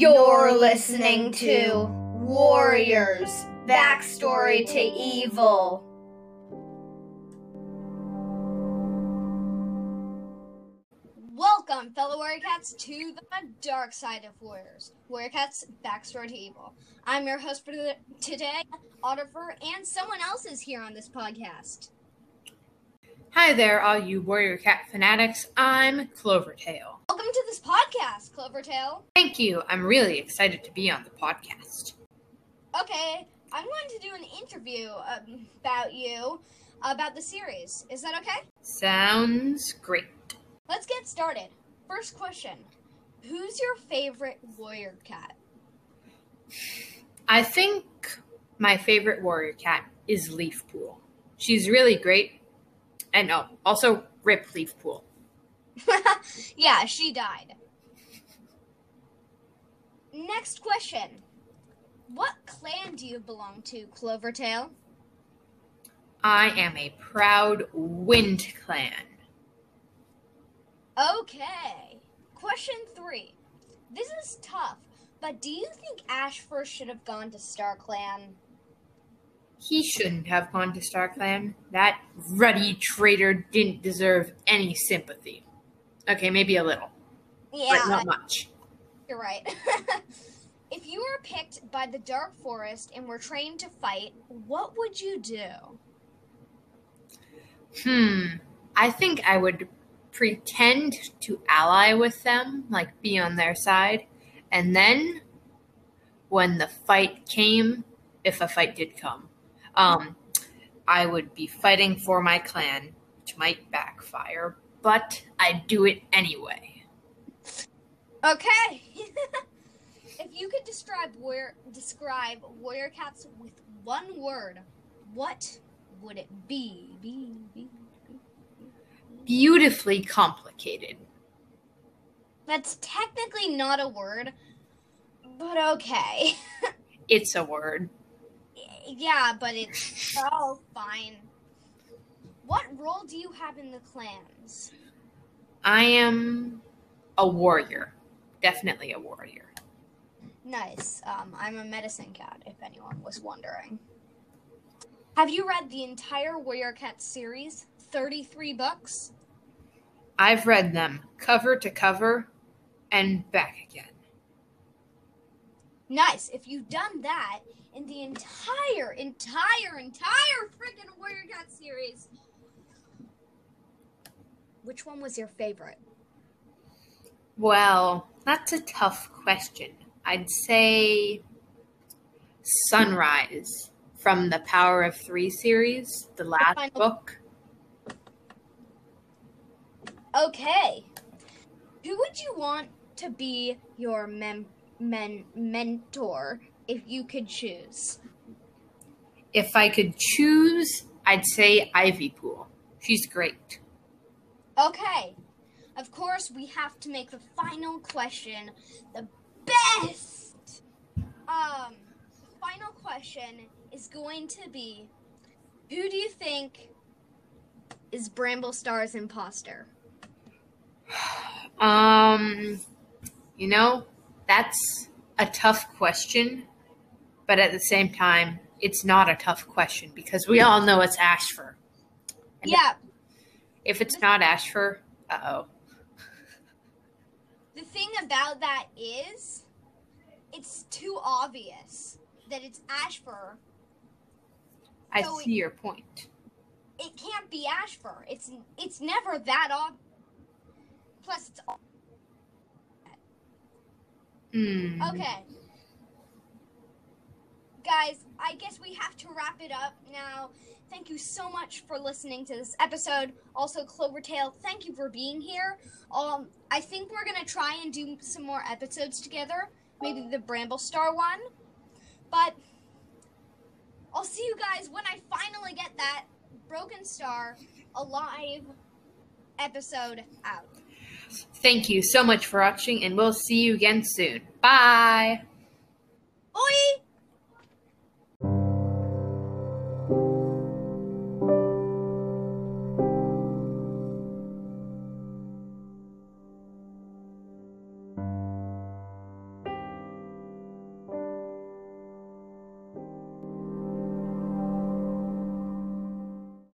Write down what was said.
You're listening to Warriors Backstory to Evil. Welcome, fellow Warrior Cats, to the dark side of Warriors. Warrior Cats Backstory to Evil. I'm your host for today, Ottifer, and someone else is here on this podcast. Hi there, all you Warrior Cat fanatics. I'm Clovertail. Welcome to this podcast, Clovertail. Thank you. I'm really excited to be on the podcast. Okay, I'm going to do an interview um, about you, about the series. Is that okay? Sounds great. Let's get started. First question Who's your favorite warrior cat? I think my favorite warrior cat is Leafpool. She's really great. And oh, also Rip Leafpool. yeah, she died. Next question. What clan do you belong to, Clovertail? I am a proud Wind Clan. Okay. Question three. This is tough, but do you think Ashfur should have gone to Star Clan? He shouldn't have gone to Star Clan. That ruddy traitor didn't deserve any sympathy. Okay, maybe a little, Yeah, but not much. you're right. if you were picked by the Dark Forest and were trained to fight, what would you do? Hmm. I think I would pretend to ally with them, like be on their side, and then when the fight came, if a fight did come, um, I would be fighting for my clan, which might backfire, but I'd do it anyway. Okay. if you could describe warrior describe warrior cats with one word, what would it be? Be, be, be. Beautifully complicated. That's technically not a word, but okay. It's a word. Yeah, but it's oh fine. What role do you have in the clans? I am a warrior. Definitely a warrior. Nice. Um, I'm a medicine cat, if anyone was wondering. Have you read the entire Warrior Cat series? 33 books? I've read them cover to cover and back again. Nice. If you've done that in the entire, entire, entire freaking Warrior Cat series, which one was your favorite? Well, that's a tough question. I'd say Sunrise from the Power of Three series, the last final- book. Okay. Who would you want to be your mem- men- mentor if you could choose? If I could choose, I'd say Ivy Pool. She's great. Okay. Of course, we have to make the final question the best. Um, the final question is going to be Who do you think is Bramble Star's imposter? Um, you know, that's a tough question, but at the same time, it's not a tough question because we all know it's Ashfur. And Yeah, If it's not Ashfur, uh oh. the thing about that is it's too obvious that it's Ashfur. I So see your point. It can't be Ashfur. It's it's never that ob. Plus, it's Hmm. Okay. Guys, I guess we have to wrap it up now. Thank you so much for listening to this episode. Also, Clovertail, thank you for being here. Um, I think we're gonna try and do some more episodes together. Maybe the Bramble Star one. But I'll see you guys when I finally get that Broken Star alive episode out. Thank you so much for watching, and we'll see you again soon. Bye. Oi.